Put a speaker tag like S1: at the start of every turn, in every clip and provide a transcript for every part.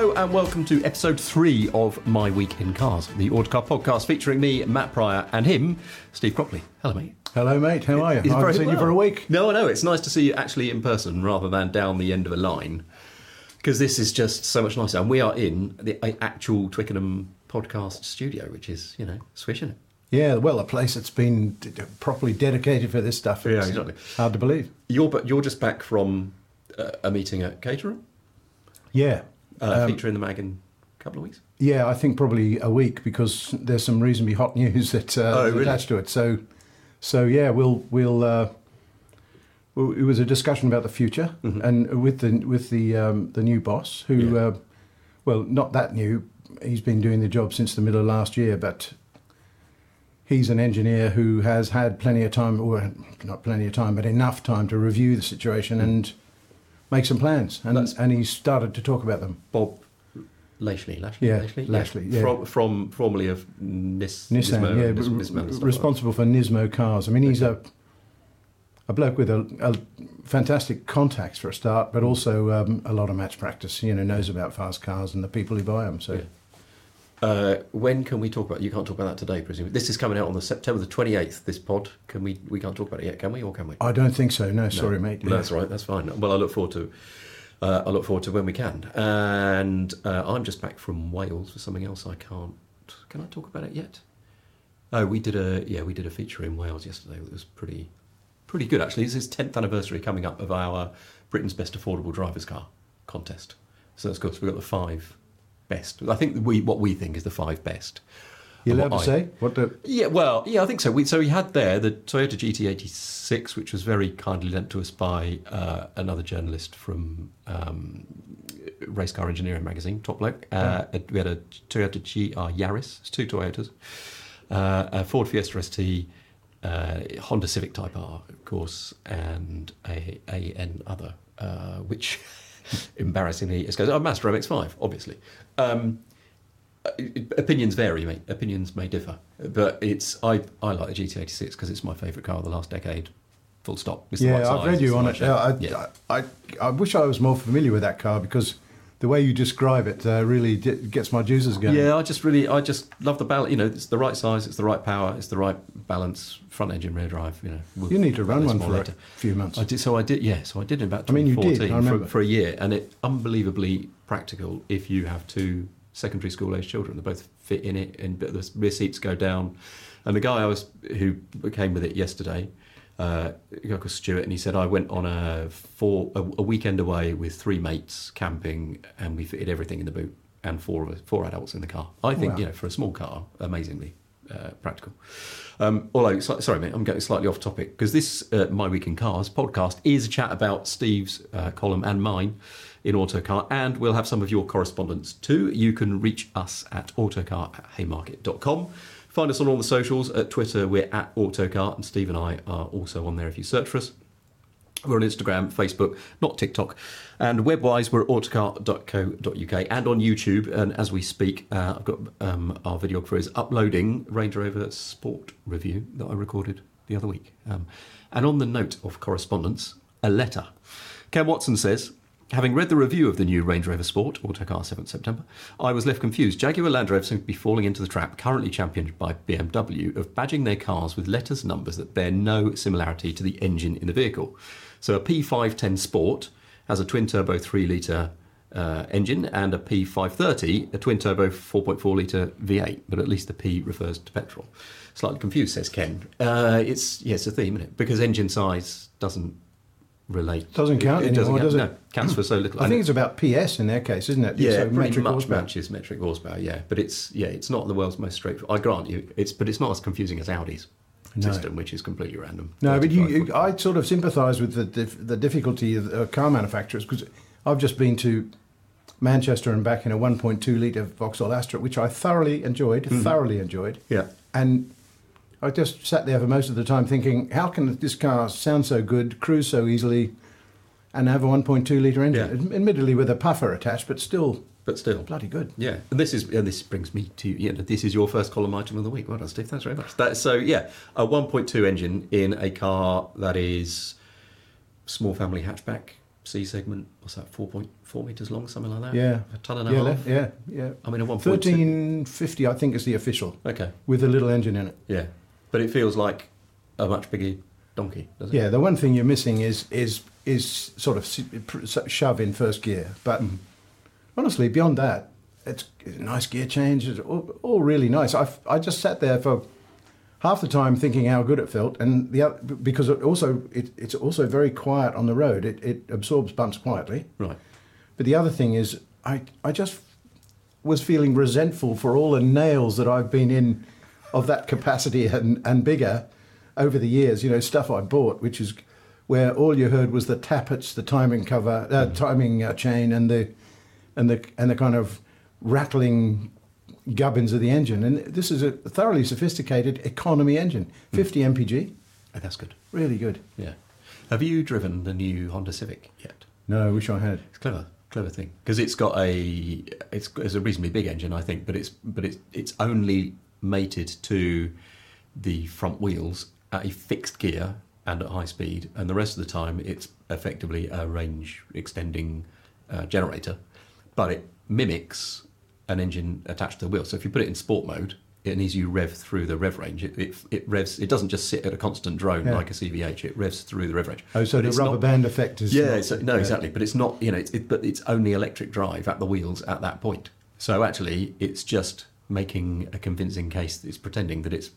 S1: Hello and welcome to episode three of My Week in Cars, the Autocar podcast featuring me, Matt Pryor, and him, Steve Cropley. Hello, mate.
S2: Hello, mate. How are you? I haven't seen you for a week.
S1: No, no, it's nice to see you actually in person rather than down the end of a line because this is just so much nicer. And we are in the actual Twickenham podcast studio, which is, you know, swishing it.
S2: Yeah, well, a place that's been d- d- properly dedicated for this stuff.
S1: Yeah,
S2: It's
S1: exactly.
S2: Hard to believe.
S1: You're, but you're just back from uh, a meeting at Caterham,
S2: Yeah.
S1: Uh,
S2: Um,
S1: featuring the mag in a couple of weeks.
S2: Yeah, I think probably a week because there's some reasonably hot news that uh,
S1: Oh, really?
S2: attached to it. So, so yeah, we'll we'll. Uh, well, it was a discussion about the future,
S1: Mm-hmm.
S2: and with the with the um, the new boss, who,
S1: Yeah.
S2: uh, well, not that new. He's been doing the job since the middle of last year, but he's an engineer who has had plenty of time, or not plenty of time, but enough time to review the situation and make some plans. And.
S1: That's-
S2: and he's started to talk about them.
S1: Bob Lashley, Lashley,
S2: Yeah,
S1: Lashley,
S2: Lashley, yeah.
S1: From, from formerly of Nis,
S2: Nissan,
S1: Nismo,
S2: yeah,
S1: Nis- Nismo
S2: responsible for Nismo cars. I mean, he's a a bloke with a, a fantastic contacts for a start, but also um, a lot of match practice. You know, knows about fast cars and the people who buy them. So,
S1: Yeah. Uh, when can we talk about? You can't talk about that today, presumably. This is coming out on the September the twenty eighth. This pod, can we? We can't talk about it yet, can we? Or can we?
S2: I don't think so. No, sorry, mate.
S1: No, That's right. That's fine. Well, I look forward to. Uh, I look forward to when we can. And uh, I'm just back from Wales for something else. I can't. Can I talk about it yet? Oh, we did a yeah, we did a feature in Wales yesterday. It was pretty, pretty good actually. It's his tenth anniversary coming up of our Britain's Best Affordable Drivers Car contest. So that's good. So we've got the five best. I think we what we think is the five best.
S2: You
S1: And
S2: allowed to
S1: I-
S2: say what the?
S1: yeah, well, yeah, I think so. We, so we had there the Toyota GT86, which was very kindly lent to us by uh, another journalist from um, Race Car Engineering magazine, Top Bloke. Uh, We had a Toyota GR Yaris, it's two Toyotas, uh, a Ford Fiesta ST, uh, Honda Civic Type R, of course, and a AN other, uh, which embarrassingly is goes. Oh, Mazda MX-5, obviously. Um, opinions vary, mate. Opinions may differ, but it's I I like the GT86 because it's my favourite car of the last decade. Full stop. It's
S2: Yeah, I've read you
S1: the
S2: on it. Yeah, I,
S1: yeah.
S2: I, I, I wish I was more familiar with that car because the way you describe it uh, really di- gets my juices going.
S1: Yeah, I just really, I just love the balance. You know, it's the right size, it's the right power, it's the right balance. Front engine, rear drive. You know, we'll
S2: You need to run one for
S1: later.
S2: a few months.
S1: I did. So I did. Yeah. So I did in about
S2: I mean, you did,
S1: 2014
S2: I remember.
S1: for, for a year, and it unbelievably practical if you have two secondary school age children. They both fit in it, and but the rear seats go down. And the guy I was who came with it yesterday, uh, Stuart, and he said I went on a four a, a weekend away with three mates camping, and we fitted everything in the boot, and four of us, four adults in the car. I think
S2: Wow.
S1: you know for a small car, amazingly, uh, practical. Um, although, so- sorry, mate, I'm getting slightly off topic because this uh, My Week in Cars podcast is a chat about Steve's uh, column and mine in Autocar, and we'll have some of your correspondence too. You can reach us at autocar at haymarket.com. Find us on all the socials. At Twitter, we're at Autocar, and Steve and I are also on there if you search for us. We're on Instagram, Facebook, not TikTok. And webwise, we're at autocar.co.uk and on YouTube. And as we speak, uh, I've got um, our videographer is uploading Range Rover Sport review that I recorded the other week. Um, and on the note of correspondence, a letter. Ken Watson says, Having read the review of the new Range Rover Sport, Autocar 7th September, I was left confused. Jaguar Land Rover seem to be falling into the trap, currently championed by BMW, of badging their cars with letters and numbers that bear no similarity to the engine in the vehicle. So a P510 Sport has a twin turbo 3 litre uh, engine and a P530, a twin turbo 4.4 litre V8, but at least the P refers to petrol. Slightly confused, says Ken. Uh, it's yes, a theme, isn't it? Because engine size doesn't relate.
S2: Doesn't count
S1: it, doesn't
S2: anymore,
S1: count,
S2: does it?
S1: No, counts for so little.
S2: I think it's about PS in their case, isn't it?
S1: yeah,
S2: So
S1: pretty
S2: metric
S1: much
S2: horsepower.
S1: matches metric horsepower. Yeah, but it's yeah, it's not the world's most straightforward. I grant you, it's but it's not as confusing as Audi's
S2: No.
S1: system, which is completely random.
S2: No, but you, you, I sort of sympathise with the dif- the difficulty of uh, car manufacturers because I've just been to Manchester and back in a 1.2 litre Vauxhall Astra, which I thoroughly enjoyed, thoroughly enjoyed.
S1: Yeah.
S2: And I just sat there for most of the time thinking, how can this car sound so good, cruise so easily, and have a 1.2 litre engine?
S1: Yeah.
S2: Admittedly with a puffer attached, but still
S1: but still
S2: bloody good.
S1: Yeah, and this is and this brings me to yeah. This is your first column item of the week. Well done, Steve. Thanks very much. That, so yeah, a 1.2 engine in a car that is small family hatchback, C segment. What's that? 4.4 meters long, something like that.
S2: Yeah.
S1: a ton and a
S2: yeah,
S1: half.
S2: yeah, yeah.
S1: I mean, a 1.2.
S2: 1350, I think, is the official,
S1: Okay.
S2: with a little engine in it.
S1: Yeah, but it feels like a much bigger donkey, doesn't it?
S2: Yeah, the one thing you're missing is is is sort of s- pr- s- shove in first gear. But
S1: Mm.
S2: honestly, beyond that, it's nice gear change. It's all, all really nice. I I just sat there for half the time thinking how good it felt, and the other, because it also it, it's also very quiet on the road. It it absorbs bumps quietly.
S1: Right.
S2: But the other thing is, I I just was feeling resentful for all the nails that I've been in of that capacity and, and bigger over the years. You know, stuff I bought, which is where all you heard was the tappets, the timing cover, uh, timing uh, chain, and the and the and the kind of rattling gubbins of the engine. And this is a thoroughly sophisticated economy engine, 50 mpg,
S1: Oh, that's good.
S2: really good.
S1: Yeah. Have you driven the new Honda Civic yet?
S2: No, I wish I had.
S1: It's clever, clever thing because it's got a it's, it's a reasonably big engine, I think, but it's but it's it's only mated to the front wheels at a fixed gear and at high speed, and the rest of the time it's effectively a range extending uh, generator, but it mimics an engine attached to the wheel. So if you put it in sport mode. It needs you rev through the rev range. It, it, it revs. It doesn't just sit at a constant drone
S2: Yeah.
S1: like a CVT. It revs through the rev range.
S2: Oh, so
S1: But
S2: the rubber
S1: not-
S2: band effect is
S1: yeah,
S2: not-
S1: no,
S2: yeah.
S1: exactly. But it's not, you know, it's, it, but it's only electric drive at the wheels at that point. So actually, it's just making a convincing case. That it's pretending that it's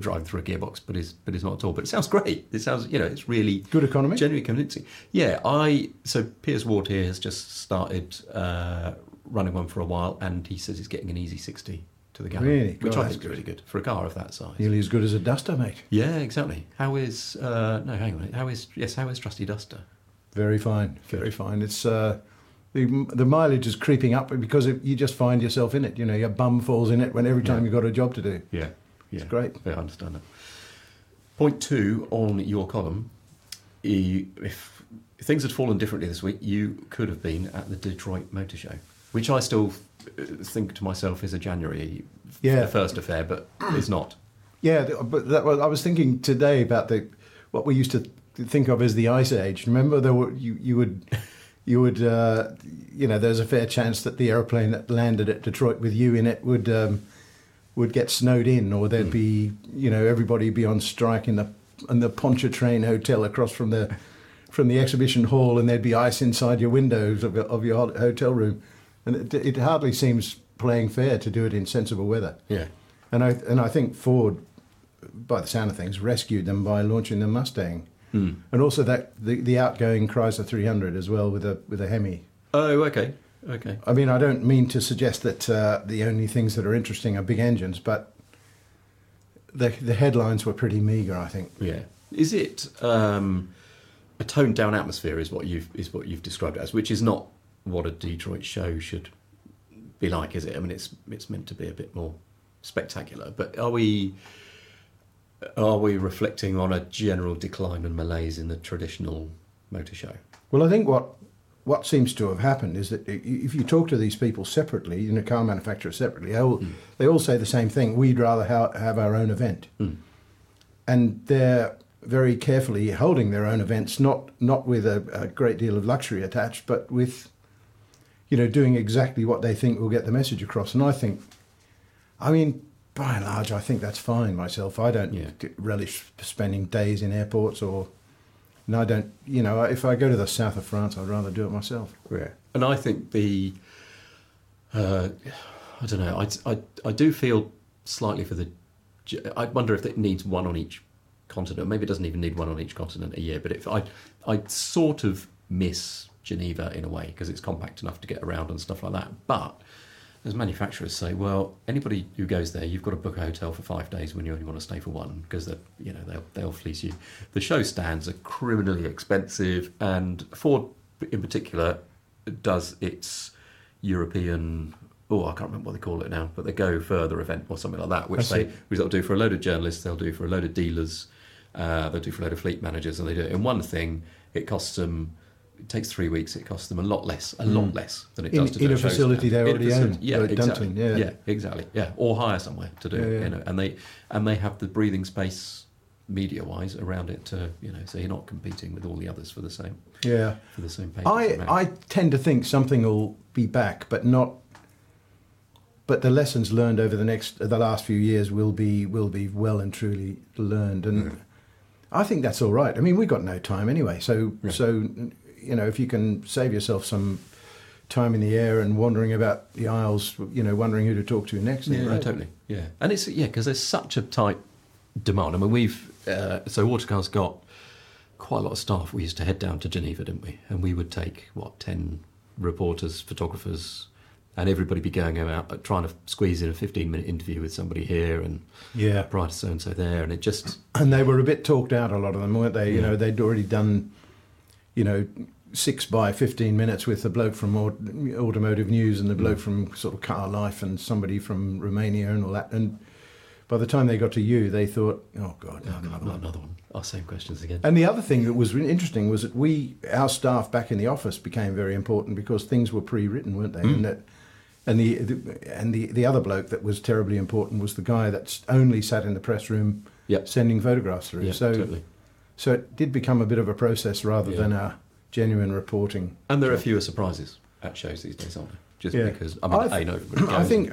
S1: driving through a gearbox, but is but it's not at all. But it sounds great. It sounds, you know, it's really
S2: Good economy?
S1: genuinely convincing. Yeah, I so Piers Ward here has just started uh, running one for a while, and he says he's getting an easy sixty to the gallon,
S2: Really?
S1: which
S2: God,
S1: I think is really good for a car of that size.
S2: Nearly as good as a Duster, mate.
S1: Yeah, exactly. How is uh, no? Hang on. How is yes? How is Trusty Duster?
S2: Very fine, very fine. It's uh, the the mileage is creeping up because it, you just find yourself in it. You know, your bum falls in it when every time
S1: Yeah.
S2: you've got a job to do.
S1: Yeah, yeah,
S2: great.
S1: Yeah, I understand that. Point two on your column: if things had fallen differently this week, you could have been at the Detroit Motor Show, which I still uh, think to myself is a January
S2: Yeah.
S1: first affair, but is not.
S2: Yeah, but that was, I was thinking today about the what we used to think of as the ice age. Remember, there were you you would you would uh, you know there's a fair chance that the aeroplane that landed at Detroit with you in it would um, would get snowed in, or there'd be you know everybody be on strike in the in the Pontchartrain Hotel across from the from the exhibition hall, and there'd be ice inside your windows of, your- of your hotel room, and it, it hardly seems playing fair to do it in sensible weather.
S1: Yeah,
S2: And I and I think Ford, by the sound of things, rescued them by launching the Mustang,
S1: Hmm.
S2: and also that the, the outgoing Chrysler 300 as well with a with a Hemi.
S1: Oh, okay, okay.
S2: I mean, I don't mean to suggest that uh, the only things that are interesting are big engines, but the the headlines were pretty meagre. I think.
S1: Yeah. Is it um, a toned down atmosphere? Is what you've is what you've described it as, which is not what a Detroit show should be like, is it? I mean, it's it's meant to be a bit more spectacular, but are we are we reflecting on a general decline and malaise in the traditional motor show?
S2: Well, I think what what seems to have happened is that if you talk to these people separately, you know, car manufacturers separately, they all, hmm. they all say the same thing. We'd rather ha- have our own event, hmm. and they're very carefully holding their own events, not not with a, a great deal of luxury attached, but with you know doing exactly what they think will get the message across. And I think, I mean. By and large, I think that's fine myself. I don't
S1: Yeah.
S2: relish spending days in airports or and I don't, you know, if I go to the south of France, I'd rather do it myself.
S1: Yeah. And I think the, uh, I don't know, I, I, I do feel slightly for the, I wonder if it needs one on each continent. Maybe it doesn't even need one on each continent a year, but if I, I sort of miss Geneva in a way because it's compact enough to get around and stuff like that. But as manufacturers say, well, anybody who goes there, you've got to book a hotel for five days when you only want to stay for one because they, you know, they'll they'll fleece you. The show stands are criminally expensive, and Ford in particular does its European. Oh, I can't remember what they call it now, but they go further event or something like that, which they which they'll do for a load of journalists, they'll do for a load of dealers, uh, they'll do for a load of fleet managers, and they do it in one thing. It costs them. It takes three weeks. It costs them a lot less, a lot less than it
S2: Hmm. In-
S1: does to do
S2: in a facility they already
S1: facility-
S2: own,
S1: Yeah, exactly.
S2: Yeah.
S1: yeah, exactly. Yeah, or hire somewhere to do
S2: Yeah,
S1: it.
S2: yeah.
S1: You know, and they and they have the breathing space media-wise around it to you know, so you're not competing with all the others for the same
S2: Yeah.
S1: for the same.
S2: I,
S1: amount.
S2: I tend to think something will be back, but not. But the lessons learned over the next, the last few years will be will be well and truly learned, and I think that's all right. I mean, we've got no time anyway, so so you know, if you can save yourself some time in the air and wandering about the aisles, you know, wondering who to talk to next.
S1: Yeah,
S2: great.
S1: totally. Yeah, and it's yeah because there's such a tight demand. I mean, we've uh, so Autocar's got quite a lot of staff. We used to head down to Geneva, didn't we? And we would take what ten reporters, photographers, and everybody be going out trying to squeeze in a 15 minute interview with somebody here and
S2: Yeah.
S1: prior to so and so there, and it just
S2: and they were a bit talked out. A lot of them weren't they? You know, they'd already done, you know, six by fifteen minutes with the bloke from Automotive News and the bloke mm. from sort of Car Life and somebody from Romania and all that. And by the time they got to you, they thought, oh God, no,
S1: oh,
S2: another one.
S1: not another one. Our same questions again.
S2: And the other thing that was really interesting was that we, our staff back in the office, became very important because things were pre-written, weren't they? Mm. And that, and the, the and the the other bloke that was terribly important was the guy that only sat in the press room,
S1: Yep.
S2: sending photographs through.
S1: Yeah,
S2: so,
S1: totally.
S2: so it did become a bit of a process rather
S1: Yeah.
S2: than a genuine reporting.
S1: And there are fewer surprises at shows these days, aren't there? Just
S2: Yeah.
S1: because I mean,
S2: I-
S1: no, everybody
S2: I think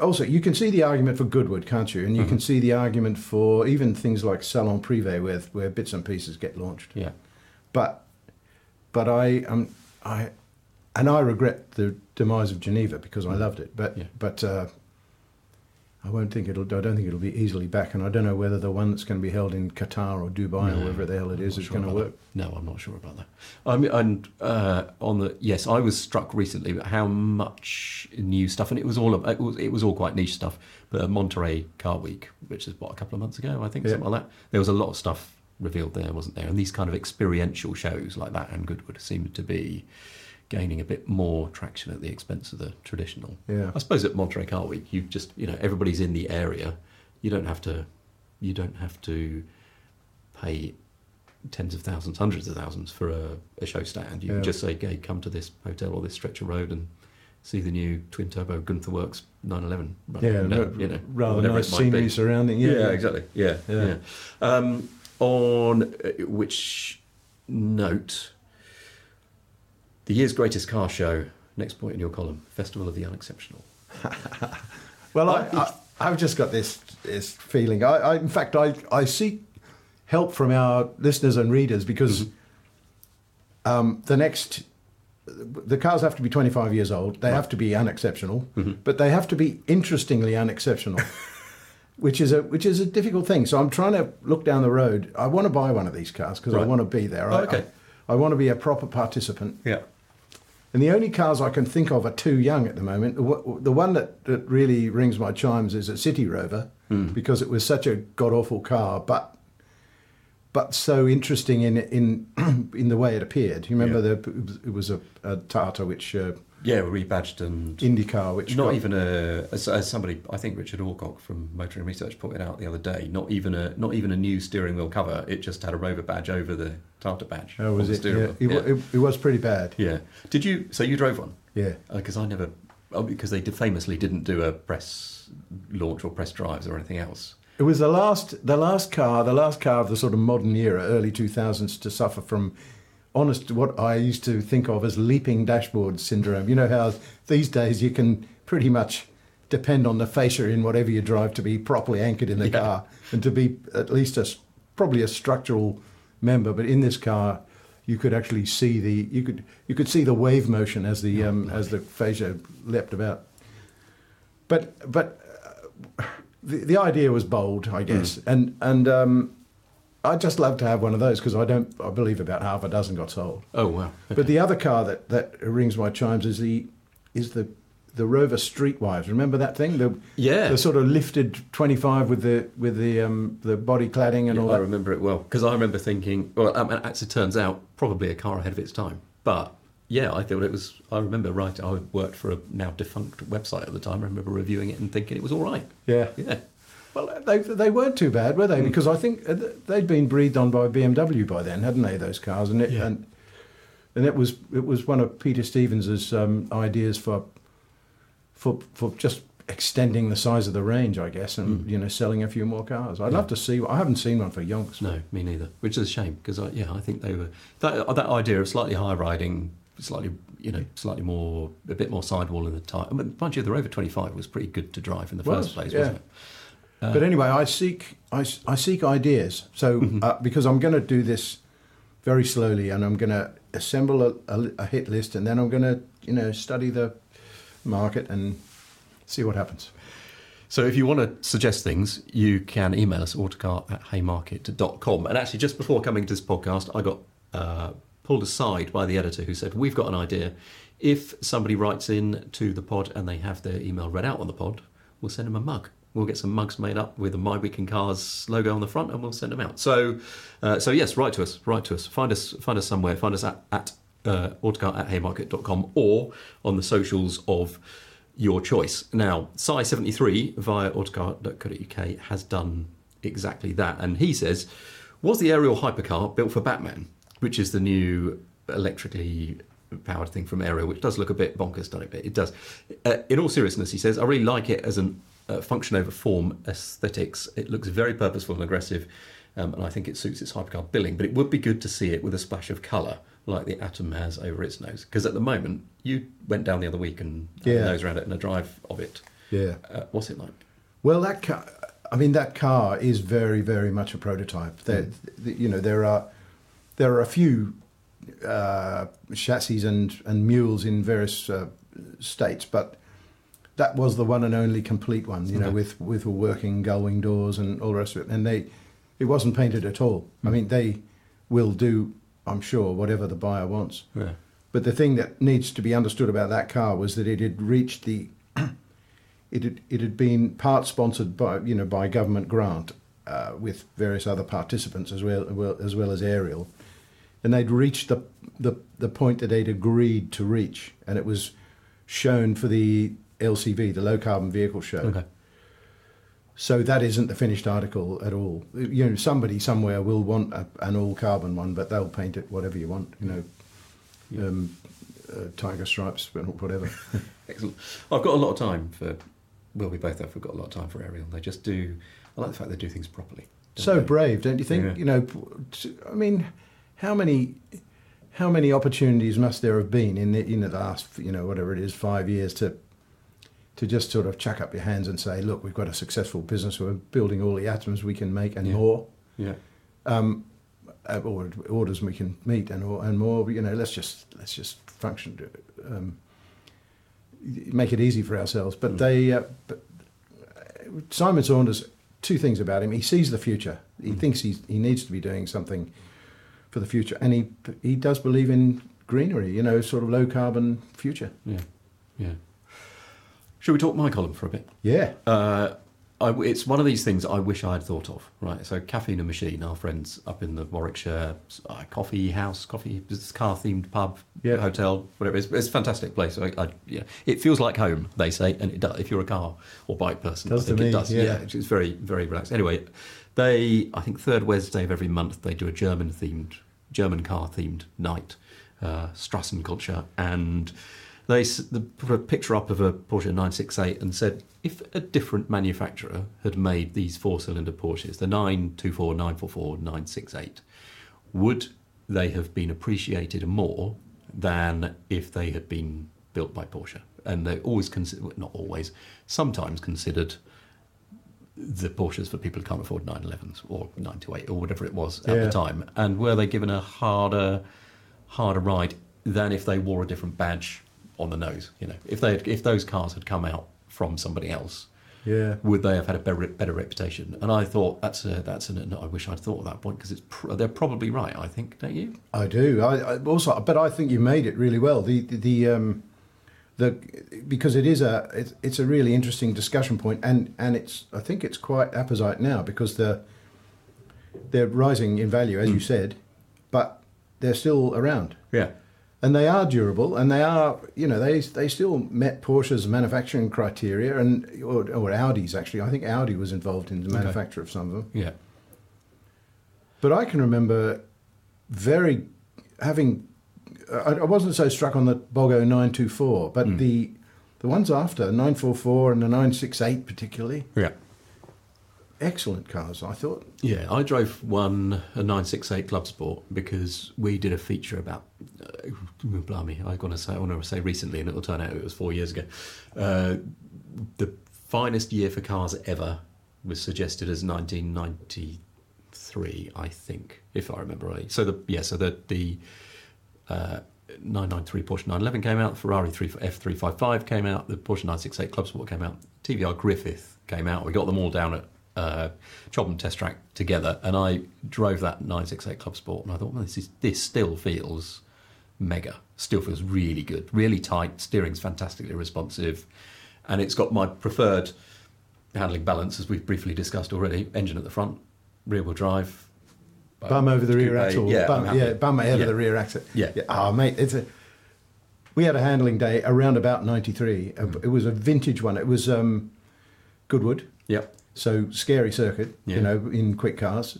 S2: also you can see the argument for Goodwood, can't you? And you
S1: Mm-hmm.
S2: can see the argument for even things like Salon Privé, where where bits and pieces get launched.
S1: yeah,
S2: But but I um I and I regret the demise of Geneva because I loved it. But
S1: Mm. Yeah.
S2: but uh, I won't think it'll. I don't think it'll be easily back, and I don't know whether the one that's going to be held in Qatar or Dubai or wherever the hell it is is
S1: sure
S2: going to work.
S1: that. No, I'm not sure about that. I mean, and uh, on the yes, I was struck recently at how much new stuff, and it was all of, it was it was all quite niche stuff. But Monterey Car Week, which is what a couple of months ago, I think
S2: Yeah.
S1: something like that, there was a lot of stuff revealed there, wasn't there? And these kind of experiential shows like that and Goodwood seemed to be gaining a bit more traction at the expense of the traditional.
S2: Yeah.
S1: I suppose at Monterey Car Week, you just you know everybody's in the area. You don't have to, you don't have to pay tens of thousands, hundreds of thousands for a, a show stand. You
S2: Yeah.
S1: can just say, "Hey, come to this hotel or this stretch of road and see the new twin turbo Gunther Werks 911." running
S2: Yeah,
S1: down,"
S2: ra-
S1: you know,
S2: rather
S1: whatever
S2: nice
S1: it might
S2: scenery
S1: be.
S2: surrounding. Yeah,
S1: Yeah, exactly. Yeah,
S2: Yeah.
S1: yeah. Um, on uh, which note, the year's greatest car show. Next point in your column: Festival of the Unexceptional.
S2: Well, I, I, I've just got this this feeling. I, I in fact, I, I seek help from our listeners and readers because um, the next the cars have to be 25 years old. They have to be unexceptional, but they have to be interestingly unexceptional, which is a which is a difficult thing. So I'm trying to look down the road. I want to buy one of these cars because I want to be there.
S1: Oh,
S2: I,
S1: okay.
S2: I, I want to be a proper participant.
S1: Yeah.
S2: And the only cars I can think of are too young at the moment. The one that, that really rings my chimes is a City Rover because it was such a god awful car, but but so interesting in in in the way it appeared. You remember
S1: Yeah.
S2: the it was, it was a, a Tata which uh,
S1: Yeah, rebadged and
S2: Indica which
S1: not
S2: got-
S1: even a as, as somebody I think Richard Aucock from Motoring Research pointed out the other day. Not even a not even a new steering wheel cover. It just had a Rover badge over the Tata badge.
S2: Oh, was it? Yeah, it,
S1: yeah.
S2: It, it was pretty bad.
S1: Yeah. Did you? So you drove one?
S2: Yeah.
S1: Uh, because I never. Oh, because they famously didn't do a press launch or press drives or anything else.
S2: It was the last, the last car, the last car of the sort of modern era, early two thousands, to suffer from, honest, what I used to think of as leaping dashboard syndrome. You know how these days you can pretty much depend on the fascia in whatever you drive to be properly anchored in the
S1: Yeah.
S2: car and to be at least a probably a structural member. But in this car, you could actually see the you could you could see the wave motion as the um, as the fascia leapt about. But but uh, the, the idea was bold, I guess, and and um, I'd just love to have one of those because I don't. I believe about half a dozen got sold.
S1: Oh wow.
S2: But the other car that, that rings my chimes is the is the the Rover Streetwise. Remember that thing? The
S1: Yeah.
S2: the sort of lifted twenty five with the with the um, the body cladding and all
S1: I
S2: that.
S1: remember it well because I remember thinking. Well, um, it actually turns out probably a car ahead of its time. But yeah, I thought it was. I remember right. I worked for a now defunct website at the time. I remember reviewing it and thinking it was all right.
S2: Yeah.
S1: Yeah.
S2: Well, they they weren't too bad, were they? Because I think uh, they'd been breathed on by BMW by then, hadn't they? Those cars, and it
S1: Yeah.
S2: and and it was it was one of Peter Stevens's um, ideas for for for just extending the size of the range, I guess, and you know selling a few more cars. I'd love to see. One I haven't seen one for yonks.
S1: No, me neither. Which is a shame because I, yeah, I think they were that that idea of slightly high riding, slightly you know, slightly more a bit more sidewall in the tyre. I mean, mind you, the Rover 25 was pretty good to drive in the
S2: Was,
S1: first place,
S2: yeah.
S1: wasn't it?
S2: But anyway, I seek I, I seek ideas. So uh, because I'm going to do this very slowly, and I'm going to assemble a, a, a hit list, and then I'm going to you know study the market and see what happens.
S1: So if you want to suggest things, you can email us autocar at haymarket.com. And actually, just before coming to this podcast, I got uh, pulled aside by the editor who said, We've got an idea. If somebody writes in to the pod and they have their email read out on the pod, we'll send them a mug. We'll get some mugs made up with a My Week in Cars logo on the front, and we'll send them out. So, uh, so yes, write to us. Write to us. Find us. Find us somewhere. Find us at, at uh, autocar at haymarket.com or on the socials of your choice. Now, Sai73 via autocar.co.uk has done exactly that. And he says, Was the Ariel hypercar built for Batman, which is the new electrically powered thing from Ariel, which does look a bit bonkers, doesn't it? But It does. Uh, in all seriousness, he says, I really like it as an uh, function over form aesthetics. It looks very purposeful and aggressive. Um, and I think it suits its hypercar billing, but it would be good to see it with a splash of colour like the Atom has over its nose. Because at the moment, you went down the other week and
S2: Yeah.
S1: nose around it and a drive of it.
S2: Yeah.
S1: Uh, what's it like?
S2: Well, that car, I mean, that car is very, very much a prototype. There, th- you know, there are there are a few uh, chassis and and mules in various uh, states, but that was the one and only complete one. You know,
S1: Okay.
S2: with with working gullwing doors and all the rest of it. And they, it wasn't painted at all. I mean, they will do, I'm sure, whatever the buyer wants.
S1: Yeah.
S2: But the thing that needs to be understood about that car was that it had reached the it had, it had been part sponsored by you know by government grant uh, with various other participants as well, well as well as Ariel, and they'd reached the, the the point that they'd agreed to reach, and it was shown for the LCV, the low carbon vehicle show.
S1: Okay.
S2: So that isn't the finished article at all. You know, somebody somewhere will want a, an all carbon one, but they'll paint it whatever you want. You know, um, uh, tiger stripes, whatever.
S1: Excellent. I've got a lot of time for. Well, we both have. We've got a lot of time for Ariel. They just do. I like the fact they do things properly.
S2: so
S1: they?
S2: brave, don't you think?
S1: Yeah.
S2: You know, I mean, how many, how many opportunities must there have been in the in the last, you know, whatever it is, five years to, to just sort of chuck up your hands and say, look, we've got a successful business. We're building all the atoms we can make and
S1: Yeah.
S2: more,
S1: Yeah.
S2: uh, or orders we can meet and and more. You know, let's just let's just function, um, make it easy for ourselves. But they, uh, but Simon Saunders, two things about him. He sees the future. He thinks he's, he needs to be doing something for the future, and he he does believe in greenery, you know, sort of low carbon future.
S1: Yeah, yeah. Should we talk my column for a bit?
S2: Yeah.
S1: Uh, I, it's one of these things I wish I had thought of. Right, so Caffeine and Machine, our friends up in the Warwickshire uh, coffee house, coffee car themed pub,
S2: Yeah.
S1: hotel, whatever. It's, it's a fantastic place. I, I, yeah, it feels like home, they say, and it does. If you're a car or bike person,
S2: Does
S1: I think
S2: to
S1: it
S2: me,
S1: does.
S2: yeah.
S1: it's very very relaxed. Anyway, they I think third Wednesday of every month they do a German themed German car themed night, uh, Strassenkultur, and they the, put a picture up of a Porsche 968 and said if a different manufacturer had made these four cylinder Porsches, the 924, 944, 968, would they have been appreciated more than if they had been built by Porsche? And they're always consider, not always, sometimes considered the Porsches for people who can't afford 911s or 928 or whatever it was at
S2: Yeah.
S1: the time. And were they given a harder, harder ride than if they wore a different badge on the nose? You know, if they had, if those cars had come out from somebody else,
S2: Yeah.
S1: would they have had a better, better reputation? And I thought that's a, that's an, I wish I'd thought at that point because it's pr- they're probably right. I think, don't you?
S2: I do. I, I also, but I think you made it really well. The the, the um, the because it is a it's, it's a really interesting discussion point, and and it's I think it's quite apposite now because the they're rising in value as you said, but they're still around.
S1: Yeah.
S2: And they are durable, and they are, you know, they they still met Porsche's manufacturing criteria, and or, or Audi's actually. I think Audi was involved in the manufacture of some of them.
S1: Yeah.
S2: But I can remember very having. I, I wasn't so struck on the Bogo 924, but hmm. the the ones after 944 and the 968 particularly
S1: Yeah.
S2: Excellent cars. I thought.
S1: Yeah, I drove one a 968 Club Sport because we did a feature about. Uh, blimey, I want to say I want to say recently, and it'll turn out it was four years ago. Uh, the finest year for cars ever was suggested as 1993, I think, if I remember right. So the yeah, so the the uh, 993 Porsche 911 came out, Ferrari 3, F355 came out, the Porsche 968 Club Sport came out, TVR Griffith came out. We got them all down at uh, Chobham Test Track together, and I drove that 968 Club Sport, and I thought, well, this is this still feels mega, still feels really good, really tight. Steering's fantastically responsive, and it's got my preferred handling balance, as we've briefly discussed already. Engine at the front, rear wheel drive.
S2: Bum over the rear axle.
S1: Yeah,
S2: bum, yeah, bum ahead
S1: Yeah.
S2: of the rear axle.
S1: Yeah.
S2: Oh, mate, it's a. We had a handling day around about '93.
S1: Mm.
S2: It was a vintage one. It was um, Goodwood,
S1: Yep.
S2: So scary circuit.
S1: Yeah.
S2: You know, in quick cars.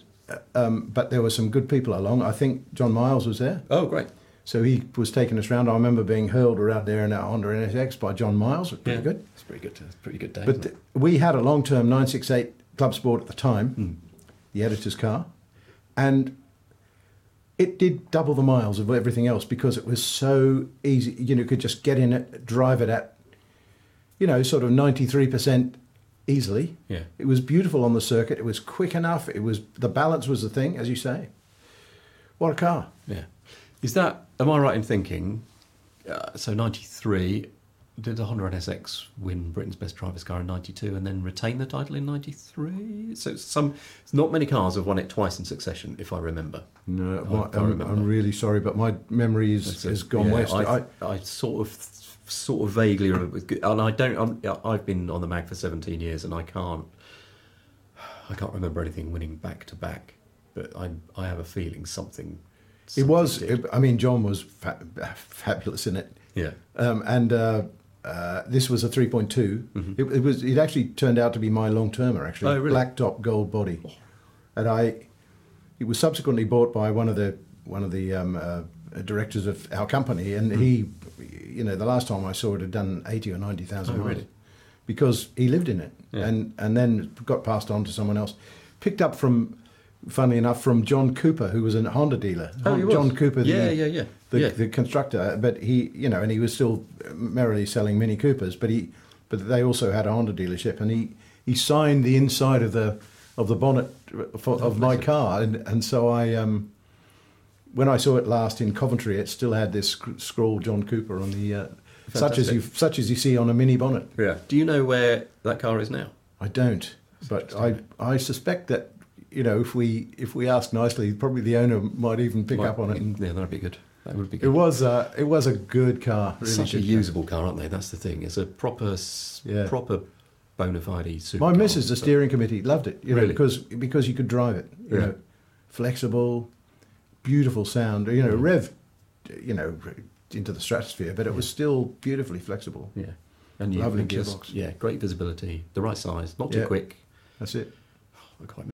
S2: Um, but there were some good people along. I think John Miles was there.
S1: Oh, great.
S2: So he was taking us round. I remember being hurled around there in our Honda NSX by John Miles. It was pretty
S1: yeah.
S2: good.
S1: It's pretty good. It's pretty good day.
S2: But th- we had a long term 968 Club Sport at the time,
S1: Hmm.
S2: the editor's car, and it did double the miles of everything else because it was so easy. You know, you could just get in it, drive it at, you know, sort of 93% easily.
S1: Yeah.
S2: It was beautiful on the circuit. It was quick enough. It was the balance was the thing, as you say. What a car!
S1: Yeah. Is that, am I right in thinking, uh, so 93, did the Honda NSX win Britain's Best Driver's Car in 92 and then retain the title in 93? So some, it's not many cars have won it twice in succession, if I remember.
S2: No,
S1: I-
S2: my-
S1: I
S2: I'm,
S1: remember.
S2: I'm really sorry, but my memory is, has gone
S1: Yeah,
S2: west.
S1: I,
S2: I,
S1: I sort of, sort of vaguely remember, and I don't. I'm, I've been on the mag for 17 years, and I can't, I can't remember anything winning back to back. But I, I have a feeling something.
S2: It was. It, I mean, John was fa- fabulous in it.
S1: yeah.
S2: Um, and uh, uh, this was a 3.2. It, it was. It actually turned out to be my long termer. Actually,
S1: Mm-hmm. Oh, really?
S2: black top gold body, and I. It was subsequently bought by one of the one of the um, uh, directors of our company, and he, you know, the last time I saw it had done eighty or ninety thousand
S1: Oh,
S2: miles,
S1: really?
S2: because he lived in it,
S1: Yeah.
S2: and and then got passed on to someone else, picked up from. Funnily enough, from John Cooper, who was a Honda dealer.
S1: Oh, he was?
S2: John Cooper, the,
S1: Yeah, yeah, yeah.
S2: the,
S1: Yeah.
S2: the constructor, but he, you know, and he was still merrily selling Mini Coopers, but he, but they also had a Honda dealership, and he, he signed the inside of the, of the bonnet for, of my car, and and so I, um, when I saw it last in Coventry, it still had this sc- scroll John Cooper on the, uh, such as you such as you see on a Mini bonnet.
S1: Yeah. Do you know where that car is now?
S2: I don't, but I I suspect that you know if we if we ask nicely, probably the owner might even pick
S1: Might-
S2: up on it and
S1: yeah, that'd be good. That would be good.
S2: It was uh, it was a good car. Really
S1: Such a
S2: good car.
S1: usable car, aren't they? That's the thing. It's a proper,
S2: Yeah.
S1: proper bona fide super.
S2: My missus, the steering committee, loved it. You know,
S1: Really?
S2: because because you could drive it. You
S1: Yeah.
S2: know, flexible, beautiful sound. You
S1: Mm.
S2: know, rev, you know, into the stratosphere, but it was still beautifully flexible.
S1: Yeah, and you
S2: Lovely
S1: and just-
S2: gearbox.
S1: Yeah, great visibility, the right size, not too
S2: Yeah.
S1: quick.
S2: That's it.
S1: I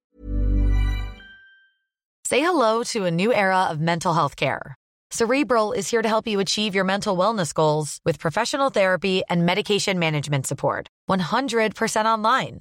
S3: Say hello to a new era of mental health care. Cerebral is here to help you achieve your mental wellness goals with professional therapy and medication management support. 100% online.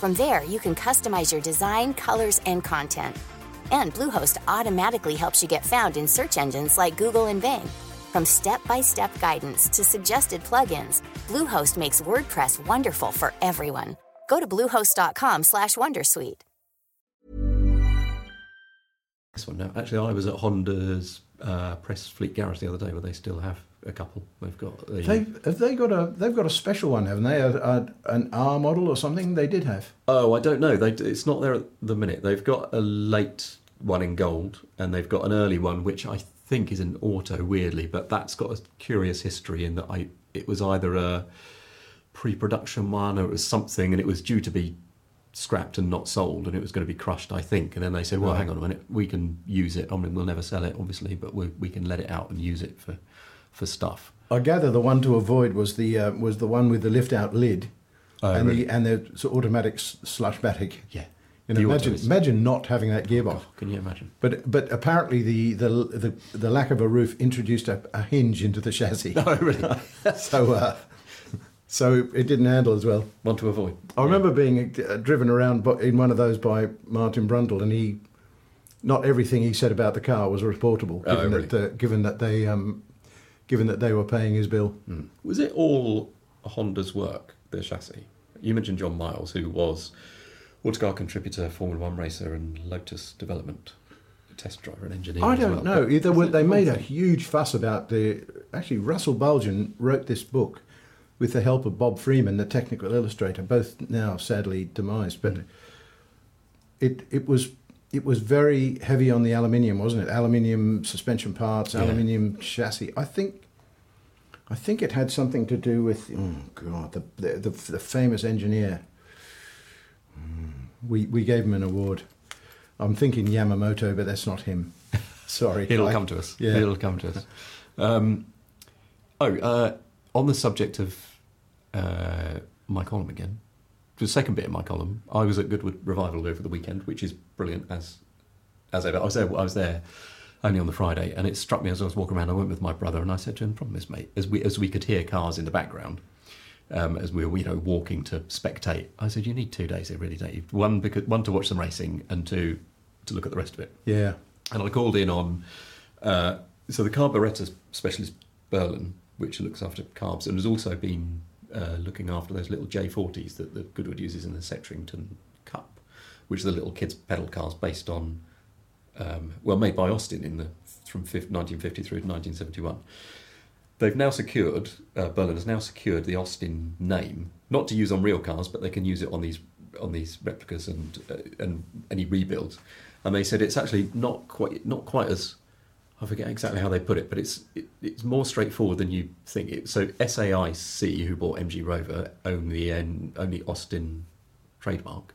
S4: From there, you can customize your design, colors, and content. And Bluehost automatically helps you get found in search engines like Google and Bing. From step-by-step guidance to suggested plugins, Bluehost makes WordPress wonderful for everyone. Go to bluehost.com/wondersuite.
S1: This one now. Actually, I was at Honda's uh, press fleet garage the other day, where they still have a couple. They've got the,
S2: They have they got a they've got a special one, haven't they? A, a, an R model or something? They did have.
S1: Oh, I don't know. They, it's not there at the minute. They've got a late one in gold, and they've got an early one, which I think is an auto. Weirdly, but that's got a curious history in that I it was either a pre-production one or it was something, and it was due to be scrapped and not sold, and it was going to be crushed, I think. And then they said, "Well,
S2: Right.
S1: hang on a minute, we can use it. I mean, we'll never sell it, obviously, but we we can let it out and use it for for stuff."
S2: I gather the one to avoid was the uh, was the one with the lift out lid,
S1: Oh,
S2: and
S1: really?
S2: the and the automatic s- slushbatic.
S1: Yeah.
S2: You know, imagine imagine not having that gearbox.
S1: Oh, can you imagine?
S2: But but apparently the the the, the lack of a roof introduced a, a hinge into the chassis.
S1: Oh, really?
S2: so uh, so it didn't handle as well.
S1: One to avoid.
S2: I remember being uh, driven around in one of those by Martin Brundle, and he, not everything he said about the car was reportable,
S1: Oh,
S2: given
S1: really?
S2: that uh, given that they um, given that they were paying his bill. Hmm.
S1: Was it all Honda's work, the chassis? You mentioned John Miles, who was Autocar contributor, Formula One racer, and Lotus development test driver and engineer.
S2: I don't
S1: well.
S2: know. Were, they made
S1: whole
S2: a huge fuss about the. Actually, Russell Bulgin wrote this book with the help of Bob Freeman, the technical illustrator, both now sadly demised. But it it was it was very heavy on the aluminium, wasn't it? Aluminium suspension parts,
S1: Yeah.
S2: aluminium chassis. I think. I think it had something to do with oh god the the, the, the famous engineer. Mm, We we gave him an award. I'm thinking Yamamoto, but that's not him. Sorry,
S1: It'll
S2: I-
S1: come to us.
S2: Yeah,
S1: It'll come to us. Um, oh, uh, on the subject of uh, my column again, the second bit of my column, I was at Goodwood Revival over the weekend, which is brilliant as as ever. I was there. I was there only on the Friday, and it struck me as I was walking around. I went with my brother, and I said to him, "Problem is, mate, as we as we could hear cars in the background." Um, as we were, you know, walking to spectate, I said, "You need two days here, really, don't you? One because one to watch some racing, and two to look at the rest of it."
S2: yeah.
S1: and I called in on uh, so the carburettor specialist Burlen, which looks after carbs, and has also been uh, looking after those little J40s that the Goodwood uses in the Setrington Cup, which are the little kids' pedal cars based on um, well made by Austin in the from fif- 1950 through to 1971. They've now secured uh, Burlen has now secured the Austin name, not to use on real cars, but they can use it on these on these replicas and uh, and any rebuilds. And they said it's actually not quite not quite as I forget exactly how they put it, but it's it, it's more straightforward than you think. It, so SAIC, who bought MG Rover, own the own Austin trademark.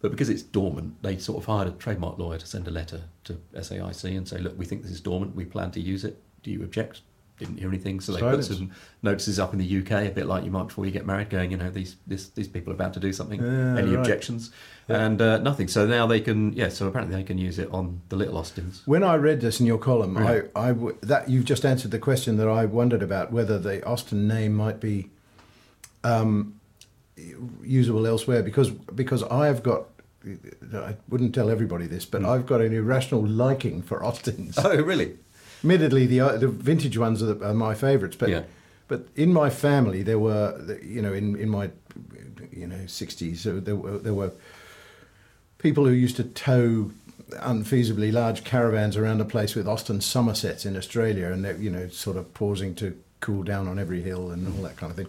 S1: But because it's dormant, they sort of hired a trademark lawyer to send a letter to SAIC and say, look, we think this is dormant. We plan to use it. Do you object? Didn't hear anything. So they
S2: Silence.
S1: put some notices up in the UK, a bit like you might before you get married, going, you know, these this, these people are about to do something.
S2: Yeah,
S1: Any
S2: right.
S1: objections? And uh, nothing. So now they can, yeah. So apparently they can use it on the little Austins.
S2: When I read this in your column,
S1: Yeah.
S2: I, I w- that you've just answered the question that I wondered about whether the Austin name might be um, usable elsewhere because because I've got I wouldn't tell everybody this, but I've got an irrational liking for Austins.
S1: Oh, really?
S2: Admittedly, the uh, the vintage ones are, the, are my favourites, but
S1: Yeah.
S2: but in my family there were you know in, in my you know sixties so there were there were people who used to tow unfeasibly large caravans around the place with Austin Somersets in Australia, and they're you know sort of pausing to cool down on every hill and all that kind of thing.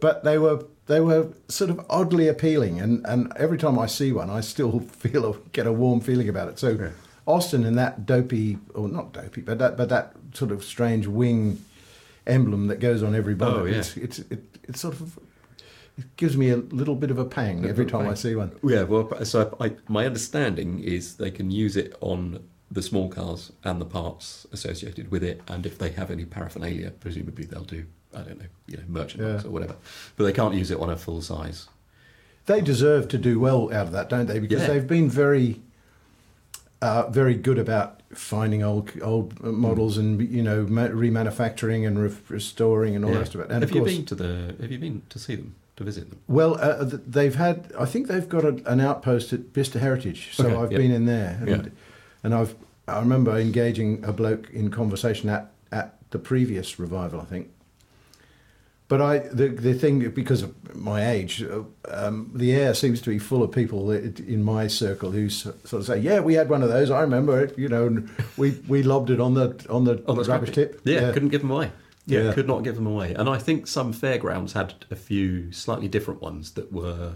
S2: But they were they were sort of oddly appealing, and, and every time I see one, I still feel a, get a warm feeling about it. So Austin and that dopey, or not dopey, but that but that sort of strange wing emblem that goes on every bonnet.
S1: Oh, yeah.
S2: It's it's it, it's sort of it gives me a little bit of a pang every time I see one.
S1: Yeah, well, so I, my understanding is they can use it on the small cars and the parts associated with it, and if they have any paraphernalia, presumably they'll do, I don't know, you know, merchandise
S2: Yeah.
S1: or whatever. But they can't use it on a full size.
S2: They deserve to do well out of that, don't they? Because
S1: Yeah.
S2: they've been very, uh, very good about finding old old models and you know ma- remanufacturing and re- restoring and all the rest of it. And
S1: have
S2: of
S1: you
S2: course,
S1: been to the? Have you been to see them? To visit them?
S2: well, uh, they've had. I think they've got a, an outpost at Bicester Heritage, so
S1: Okay,
S2: I've
S1: yeah.
S2: been in there, and,
S1: Yeah.
S2: and I've. I remember engaging a bloke in conversation at at the previous revival, I think. But I, the the thing because of my age, uh, um, the air seems to be full of people that- in my circle who sort of say, "Yeah, we had one of those. I remember it. You know, and we we lobbed it on the on the,
S1: Oh, that's
S2: rubbish tip.
S1: Yeah, couldn't give them away. Yeah,
S2: Yeah.
S1: could not give them away. And I think some fairgrounds had a few slightly different ones that were.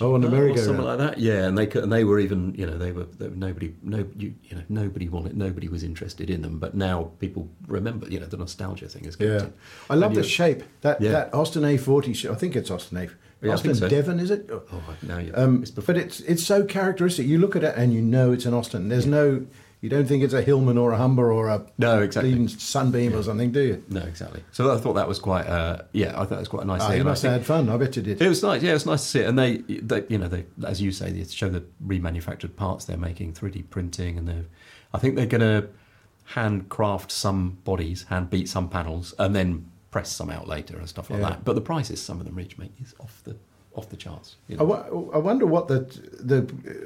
S2: Oh, on the
S1: or something like that. Yeah, and they could, and they were even, you know, they were, they were nobody, no, you, you know, nobody wanted, nobody was interested in them. But now people remember, you know, the nostalgia thing is
S2: Yeah,
S1: good.
S2: I love the shape that
S1: Yeah.
S2: that Austin A40. sh- I think it's Austin A.
S1: Yeah,
S2: Austin
S1: so.
S2: Devon, is it?
S1: Oh, now you.
S2: Um,
S1: it's
S2: but it's it's so characteristic. You look at it and you know it's an Austin. There's no, you don't think it's a Hillman or a Humber or a
S1: No, exactly.
S2: Sunbeam or something, do you?
S1: no, exactly. So I thought that was quite, uh, yeah, I thought that was quite a nice thing.
S2: you must have had fun. I bet you did.
S1: It was nice, yeah. It was nice to see it, and they, they, you know, they, as you say, they show the remanufactured parts they're making, 3D printing, and they, I think they're going to handcraft some bodies, hand beat some panels, and then press some out later and stuff like
S2: Yeah.
S1: that. But the prices some of them reach, mate, is off the off the charts. you
S2: I,
S1: know.
S2: wo- I wonder what the the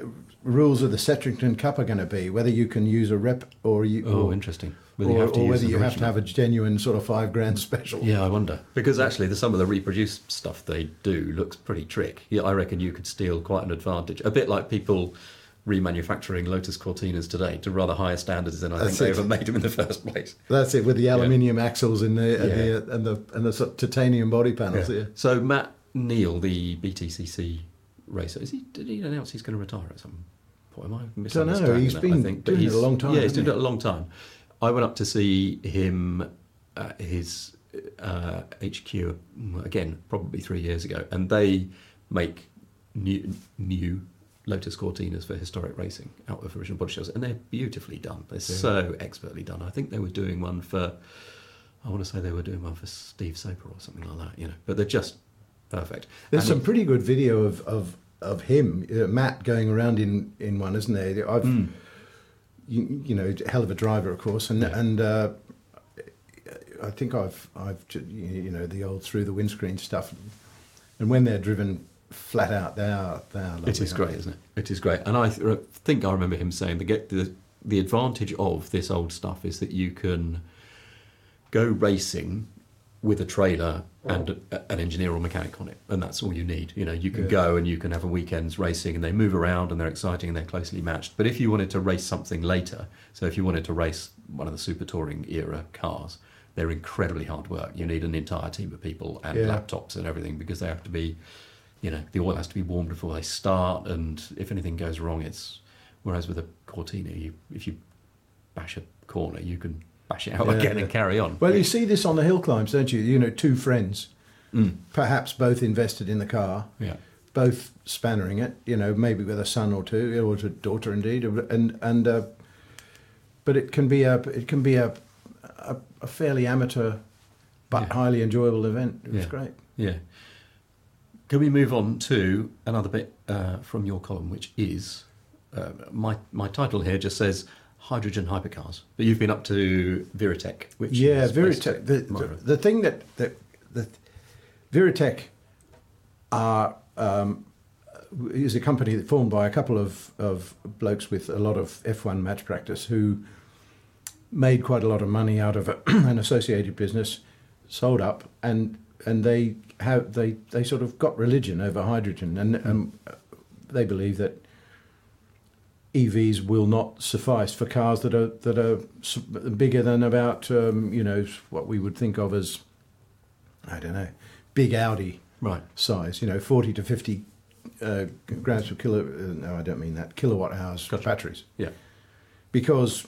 S2: uh, rules of the Settrington Cup are going to be. Whether you can use a rep or you.
S1: Oh,
S2: or,
S1: interesting.
S2: Or,
S1: Whether you have to
S2: or whether
S1: an
S2: you have to have a genuine sort of five grand special.
S1: Yeah, I wonder because actually, the, some of the reproduced stuff they do looks pretty trick. Yeah, I reckon you could steal quite an advantage. A bit like people remanufacturing Lotus Cortinas today to rather higher standards than I think
S2: That's
S1: they ever made them in the first place.
S2: That's it with the aluminium axles and the, and
S1: Yeah.
S2: the and the and the sort of titanium body panels. Yeah.
S1: So Matt Neal, the BTCC racer, is he? Did he announce he's going to retire at some point? Am I misunderstanding
S2: He's
S1: that?
S2: been
S1: I think,
S2: doing it a long time,
S1: Yeah, he's doing it a long time. I went up to see him at his uh, HQ again, probably three years ago, and they make new new Lotus Cortinas for historic racing out of original body shells, and they're beautifully done. They're so expertly done. I think they were doing one for. I want to say they were doing one for Steve Soper or something like that, you know. But they're just perfect.
S2: There's
S1: And
S2: some pretty good video of of, of him, uh, Matt, going around in, in one, isn't there? I've,
S1: Hmm.
S2: you, you know, hell of a driver, of course, and
S1: Yeah.
S2: and uh, I think I've I've you know the old through the windscreen stuff, and when they're driven flat out, they are they are. Lovely,
S1: It is great,
S2: they?
S1: isn't it? It is great, and I th- think I remember him saying the get the the advantage of this old stuff is that you can go racing with a trailer and a, an engineer or mechanic on it, and that's all you need. You know, you can
S2: Yeah.
S1: go and you can have a weekend's racing, and they move around and they're exciting and they're closely matched. But if you wanted to race something later, so if you wanted to race one of the super touring era cars, they're incredibly hard work. You need an entire team of people and
S2: Yeah.
S1: laptops and everything because they have to be you know, the oil has to be warm before they start, and if anything goes wrong, it's. Whereas with a Cortina, you, if you bash a corner, you can bash it out
S2: Yeah,
S1: again
S2: yeah.
S1: and carry on.
S2: Well, you see this on the hill climbs, don't you? You know, two friends,
S1: Mm.
S2: perhaps both invested in the car,
S1: Yeah.
S2: both spannering it. You know, maybe with a son or two, or a daughter indeed, and and uh, but it can be a it can be a a, a fairly amateur but
S1: Yeah.
S2: highly enjoyable event. It was great.
S1: Yeah. Can we move on to another bit uh, from your column, which is uh, my my title here just says hydrogen hypercars, but you've been up to Viritech, which
S2: yeah,
S1: is
S2: Viritech. The, the, the thing that that that Viritech are um, is a company that formed by a couple of of blokes with a lot of F1 match practice who made quite a lot of money out of a, an associated business, sold up, and and they have they they sort of got religion over hydrogen, and um, they believe that EVs will not suffice for cars that are that are bigger than about um, you know what we would think of as I don't know big Audi
S1: Right.
S2: size, you know, forty to fifty uh, grams per kilo. Uh, no, I don't mean that kilowatt hours
S1: Gotcha.
S2: batteries
S1: Yeah.
S2: because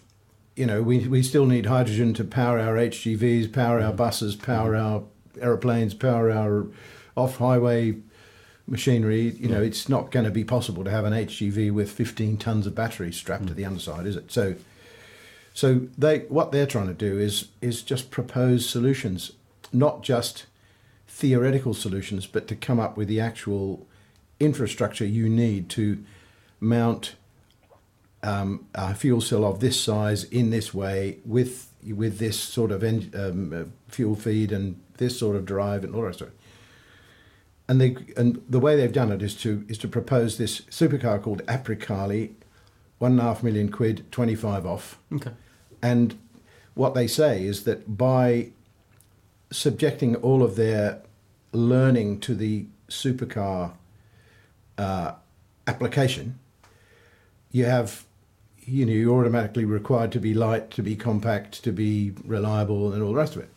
S2: you know we we still need hydrogen to power our HGVs, power our buses, power our aeroplanes, power our off-highway machinery. You know, it's not going to be possible to have an HGV with 15 tons of battery strapped to the underside, is it? So, so they what they're trying to do is is just propose solutions, not just theoretical solutions, but to come up with the actual infrastructure you need to mount um, a fuel cell of this size in this way with with this sort of en- um, uh, fuel feed and this sort of drive and all that sort. And they and the way they've done it is to is to propose this supercar called Apricale, one and a half million quid, twenty five off.
S1: Okay.
S2: And what they say is that by subjecting all of their learning to the supercar uh, application, you have, you know, you're automatically required to be light, to be compact, to be reliable, and all the rest of it.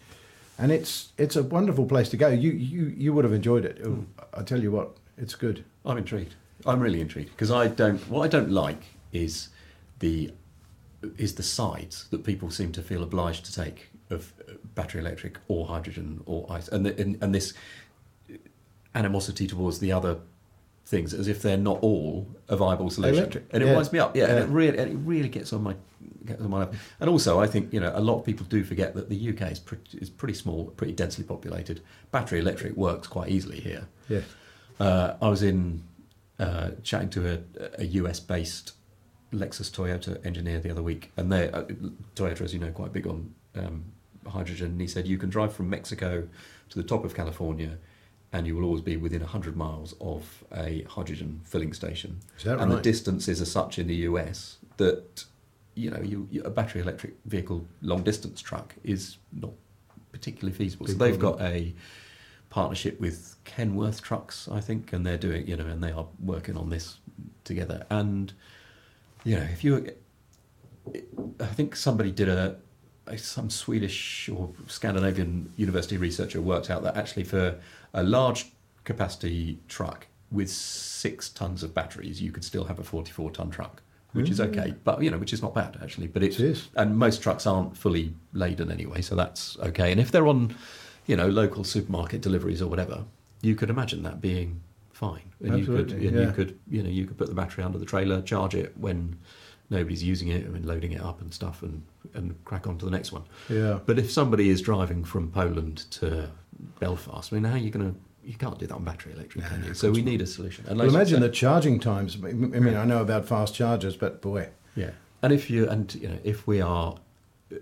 S2: And it's it's a wonderful place to go. You you you would have enjoyed it. I tell you what, it's good.
S1: I'm intrigued. I'm really intrigued because I don't. What I don't like is the is the sides that people seem to feel obliged to take of uh, battery electric or hydrogen or ice, and the, and, and this animosity towards the other things as if they're not all a viable solution.
S2: Electric,
S1: And it
S2: yeah.
S1: winds me up. Yeah, and it really and it really gets on my gets on my. And also, I think you know a lot of people do forget that the UK is pretty, is pretty small, pretty densely populated. Battery electric works quite easily here.
S2: Yeah.
S1: Uh, I was in uh, chatting to a, a US based Lexus Toyota engineer the other week, and they uh, Toyota, as you know, quite big on um, hydrogen. And he said you can drive from Mexico to the top of California, and you will always be within hundred miles of a hydrogen filling station. And the distances are such in the US that you know you, you, a battery electric vehicle long distance truck is not particularly feasible. so they've
S2: problem.
S1: got a partnership with Kenworth Trucks, I think, and they're doing, you know, and they are working on this together. And you know, if you, I think somebody did a some Swedish or Scandinavian university researcher worked out that actually for a large capacity truck with six tons of batteries, you could still have a forty-four ton truck. Which is mm. okay, but you know, which is not bad actually. But it's
S2: It is.
S1: and most trucks aren't fully laden anyway, so that's okay. And if they're on, you know, local supermarket deliveries or whatever, you could imagine that being fine. And you could, and
S2: yeah.
S1: you could, you know, you could put the battery under the trailer, charge it when nobody's using it, and loading it up and stuff, and and crack on to the next one.
S2: Yeah.
S1: But if somebody is driving from Poland to Belfast, I mean, how are you going to? You can't do that on battery electric, can you? So we need a solution.
S2: Well, imagine the charging times. I mean, I know about fast chargers, but boy,
S1: Yeah, and if you and you know if we are uh,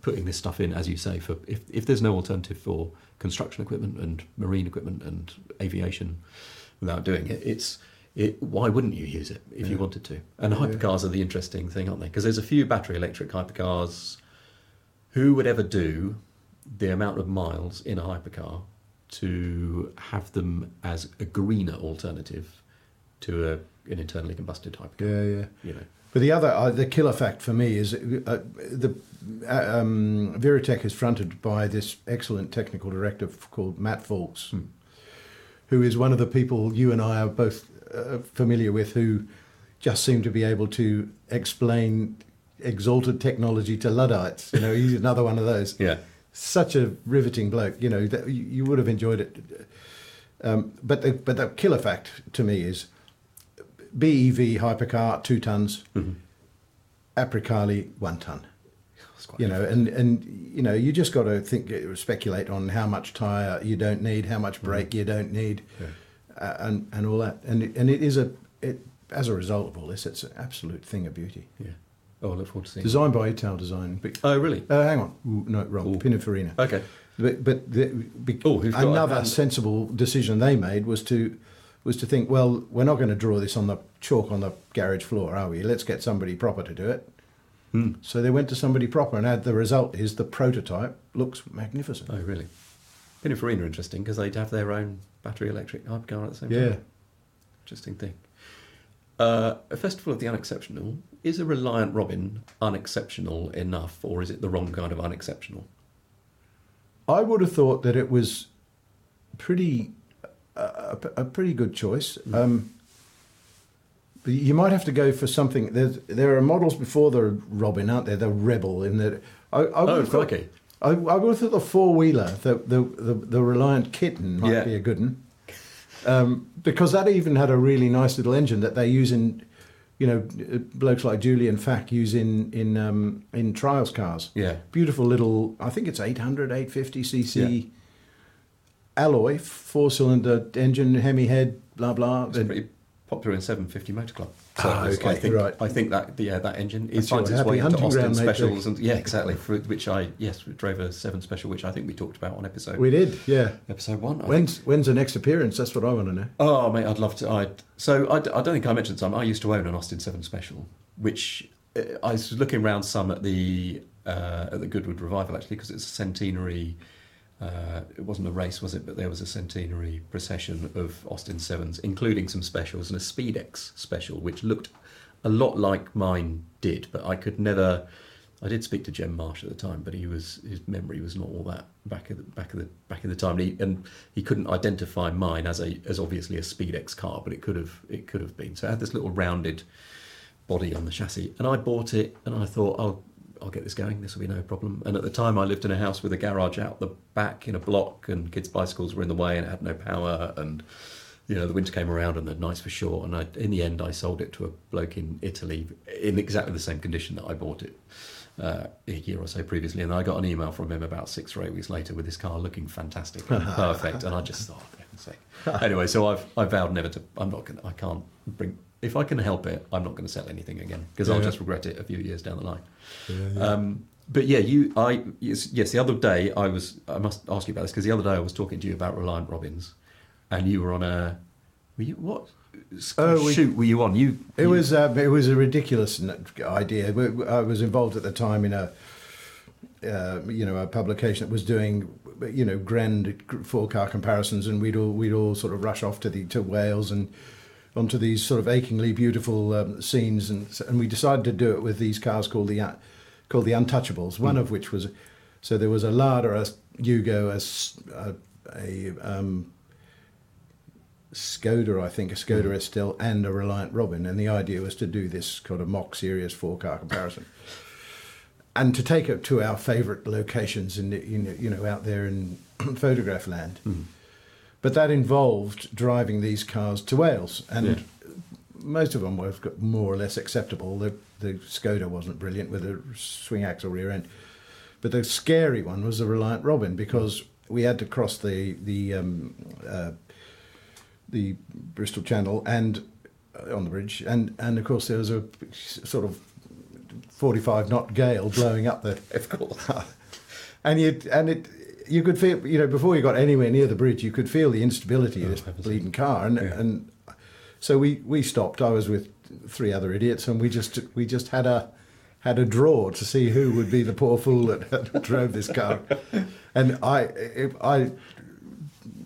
S1: putting this stuff in, as you say, for if if there's no alternative for construction equipment and marine equipment and aviation, without doing it, it's it. Why wouldn't you use it if you wanted to? And hypercars are the interesting thing, aren't they? Because there's a few battery electric hypercars. Who would ever do the amount of miles in a hypercar to have them as a greener alternative to a, an internally combusted hypercar?
S2: yeah, yeah.
S1: You know.
S2: But the other, uh, the killer fact for me is uh, the uh, um, Viritech is fronted by this excellent technical director called Matt Faulks, who is one of the people you and I are both uh, familiar with, who just seem to be able to explain exalted technology to luddites. You know, he's another one of those.
S1: Yeah.
S2: Such a riveting bloke. You know, that you, would have enjoyed it. Um, but the, but the killer fact to me is BEV hypercar two tons, Apricale one ton. you know, and and you know, you just got to think, speculate on how much tire you don't need, how much brake you don't need, uh, and and all that, and it, and it is a it as a result of all this, it's an absolute thing of beauty.
S1: Yeah. Oh, I look forward to seeing.
S2: Designed by Italdesign. But,
S1: Oh, really?
S2: uh, hang on, Ooh, no, wrong.
S1: Ooh.
S2: Pininfarina.
S1: Okay.
S2: But, but the, be,
S1: Oh, who've got
S2: another sensible decision they made was to was to think, well, we're not going to draw this on the chalk on the garage floor, are we? Let's get somebody proper to do it.
S1: Hmm.
S2: So they went to somebody proper, and had, the result is the prototype looks magnificent.
S1: Oh, really? Pininfarina are interesting because they'd have their own battery electric hypercar at the same
S2: Yeah.
S1: time. Yeah. Interesting thing. Uh, a festival of the unexceptional is a Reliant Robin unexceptional enough, or is it the wrong kind of unexceptional?
S2: I would have thought that it was pretty a, a, a pretty good choice.
S1: Hmm.
S2: Um, but you might have to go for something. There's, there are models before the Robin, aren't there? The Rebel in that. I, I
S1: Oh, crikey.
S2: I, I would have thought the four wheeler, the, the the the Reliant Kitten, might
S1: Yeah.
S2: be a good one. Um, because that even had a really nice little engine that they use in, you know, blokes like Julian Fack use in in um, in trials cars.
S1: Yeah.
S2: Beautiful little, I think it's 800, 850 cc
S1: Yeah.
S2: alloy, four cylinder engine, Hemi head, blah blah.
S1: It's pretty popular in 750 Motor Club.
S2: Ah,
S1: it's- I think,
S2: right.
S1: I think that yeah, that engine
S2: your
S1: finds its way into Austin specials, and yeah, exactly. For which I yes we drove a seven special, which I think we talked about on episode
S2: We did, yeah.
S1: episode one. I
S2: When's when's the next appearance? That's what I want to know.
S1: Oh, mate, I'd love to. I'd, so I don't think I mentioned some. I used to own an Austin Seven Special, which uh, I was looking around some at the uh, at the Goodwood Revival actually because it's a centenary. Uh, it wasn't a race, was it? But there was a centenary procession of Austin Sevens, including some specials and a Speedex special, which looked a lot like mine did, but I could never. I did speak to Jem Marsh at the time, but he was his memory was not all that back of the back of the back in the time, and he, and he couldn't identify mine as a as obviously a Speedex car, but it could have it could have been. So it had this little rounded body on the chassis, and I bought it, and I thought, I'll I'll get this going. This will be no problem. And at the time, I lived in a house with a garage out the back in a block, and kids' bicycles were in the way, and it had no power, and you know the winter came around, and the nights were short. And I, in the end, I sold it to a bloke in Italy in exactly the same condition that I bought it. Uh, a year or so previously, and I got an email from him about six or eight weeks later with this car looking fantastic, and perfect, and I just thought, sake. Anyway, so I've I vowed never to. I'm not to I can't bring. If I can help it, I'm not going to sell anything again because I'll just regret it a few years down the line. Um, but yeah, you, I yes, yes. The other day I was. I must ask you about this because the other day I was talking to you about Reliant Robins, and you were on a. Were you what?
S2: Oh, we-
S1: shoot! Were you on? You.
S2: It
S1: you-
S2: was uh, it was a ridiculous idea. I was involved at the time in a uh, you know a publication that was doing you know grand four car comparisons, and we'd all we'd all sort of rush off to the to Wales and onto these sort of achingly beautiful um, scenes, and and we decided to do it with these cars called the uh, called the Untouchables. One of which was so there was a Lada, a Yugo, a um, Skoda, I think, a Skoda Estelle, and a Reliant Robin, and the idea was to do this kind of mock serious four car comparison, and to take it to our favourite locations in, the, in you know out there in photograph land. But that involved driving these cars to Wales, and
S1: Yeah.
S2: most of them were more or less acceptable. The the Skoda wasn't brilliant with a swing axle rear end, but the scary one was the Reliant Robin because we had to cross the the um, uh, the Bristol Channel and uh, on the bridge, and and of course there was a sort of forty-five knot gale blowing up the,
S1: Of course.
S2: and you and it you could feel you know before you got anywhere near the bridge you could feel the instability of this bleeding car, and
S1: Yeah.
S2: and so we we stopped. I was with three other idiots, and we just we just had a had a draw to see who would be the poor fool that drove this car, and I if I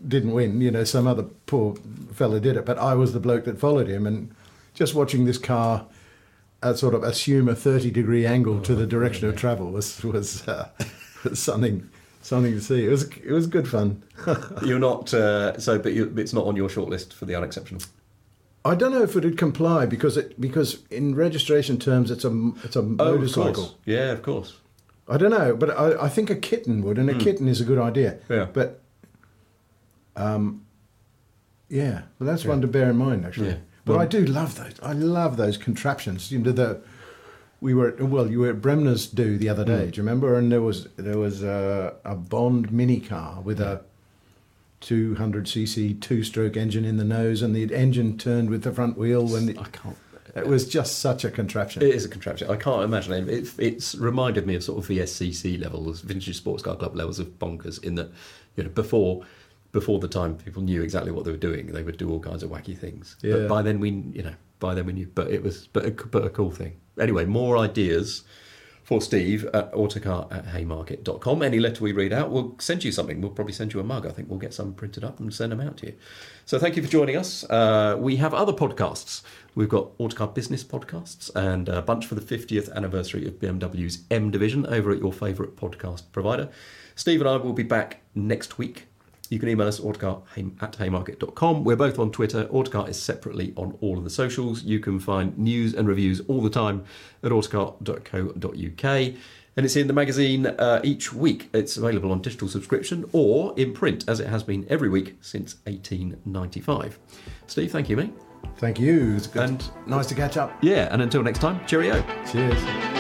S2: didn't win. You know, some other poor fella did it, but I was the bloke that followed him, and just watching this car. Uh, sort of assume a thirty degree angle to the direction of travel was was, uh, was something something to see. It was it was good fun.
S1: You're not uh, so, but you, it's not on your shortlist for the unexceptional.
S2: I don't know if it would comply because it because in registration terms it's a it's a
S1: Oh, of
S2: motorcycle.
S1: course. Yeah, of course.
S2: I don't know, but I, I think a kitten would, and a kitten is a good idea.
S1: Yeah.
S2: But um, yeah, well, that's one to bear in mind actually.
S1: Yeah.
S2: But
S1: Well-
S2: I do love those. I love those contraptions. You know the we were well. You were at Bremner's do the other day. Mm. Do you remember? And there was there was a, a Bond mini car with a 200cc two-stroke engine in the nose, and the engine turned with the front wheel when the,
S1: I can't.
S2: it was just such a contraption.
S1: It is a contraption. I can't imagine it. it. It's reminded me of sort of VSCC levels, vintage sports car club levels of bonkers. In that, you know, before before the time people knew exactly what they were doing, they would do all kinds of wacky things.
S2: Yeah.
S1: But by then we, you know, by then we knew. But it was, but a, but a cool thing. Anyway, more ideas for Steve at autocar at haymarket.com. Any letter we read out, we'll send you something. We'll probably send you a mug. I think we'll get some printed up and send them out to you. So thank you for joining us. Uh, we have other podcasts. We've got Autocar Business podcasts and a bunch for the 50th anniversary of BMW's M Division over at your favourite podcast provider. Steve and I will be back next week. You can email us autocar at haymarket.com. We're both on Twitter. Autocar is separately on all of the socials. You can find news and reviews all the time at autocar.co.uk. And it's in the magazine uh, each week. It's available on digital subscription or in print, as it has been every week since 1895. Steve, thank you, mate.
S2: Thank you. It's good.
S1: And-
S2: nice to catch up.
S1: Yeah, and until next time, cheerio.
S2: Cheers.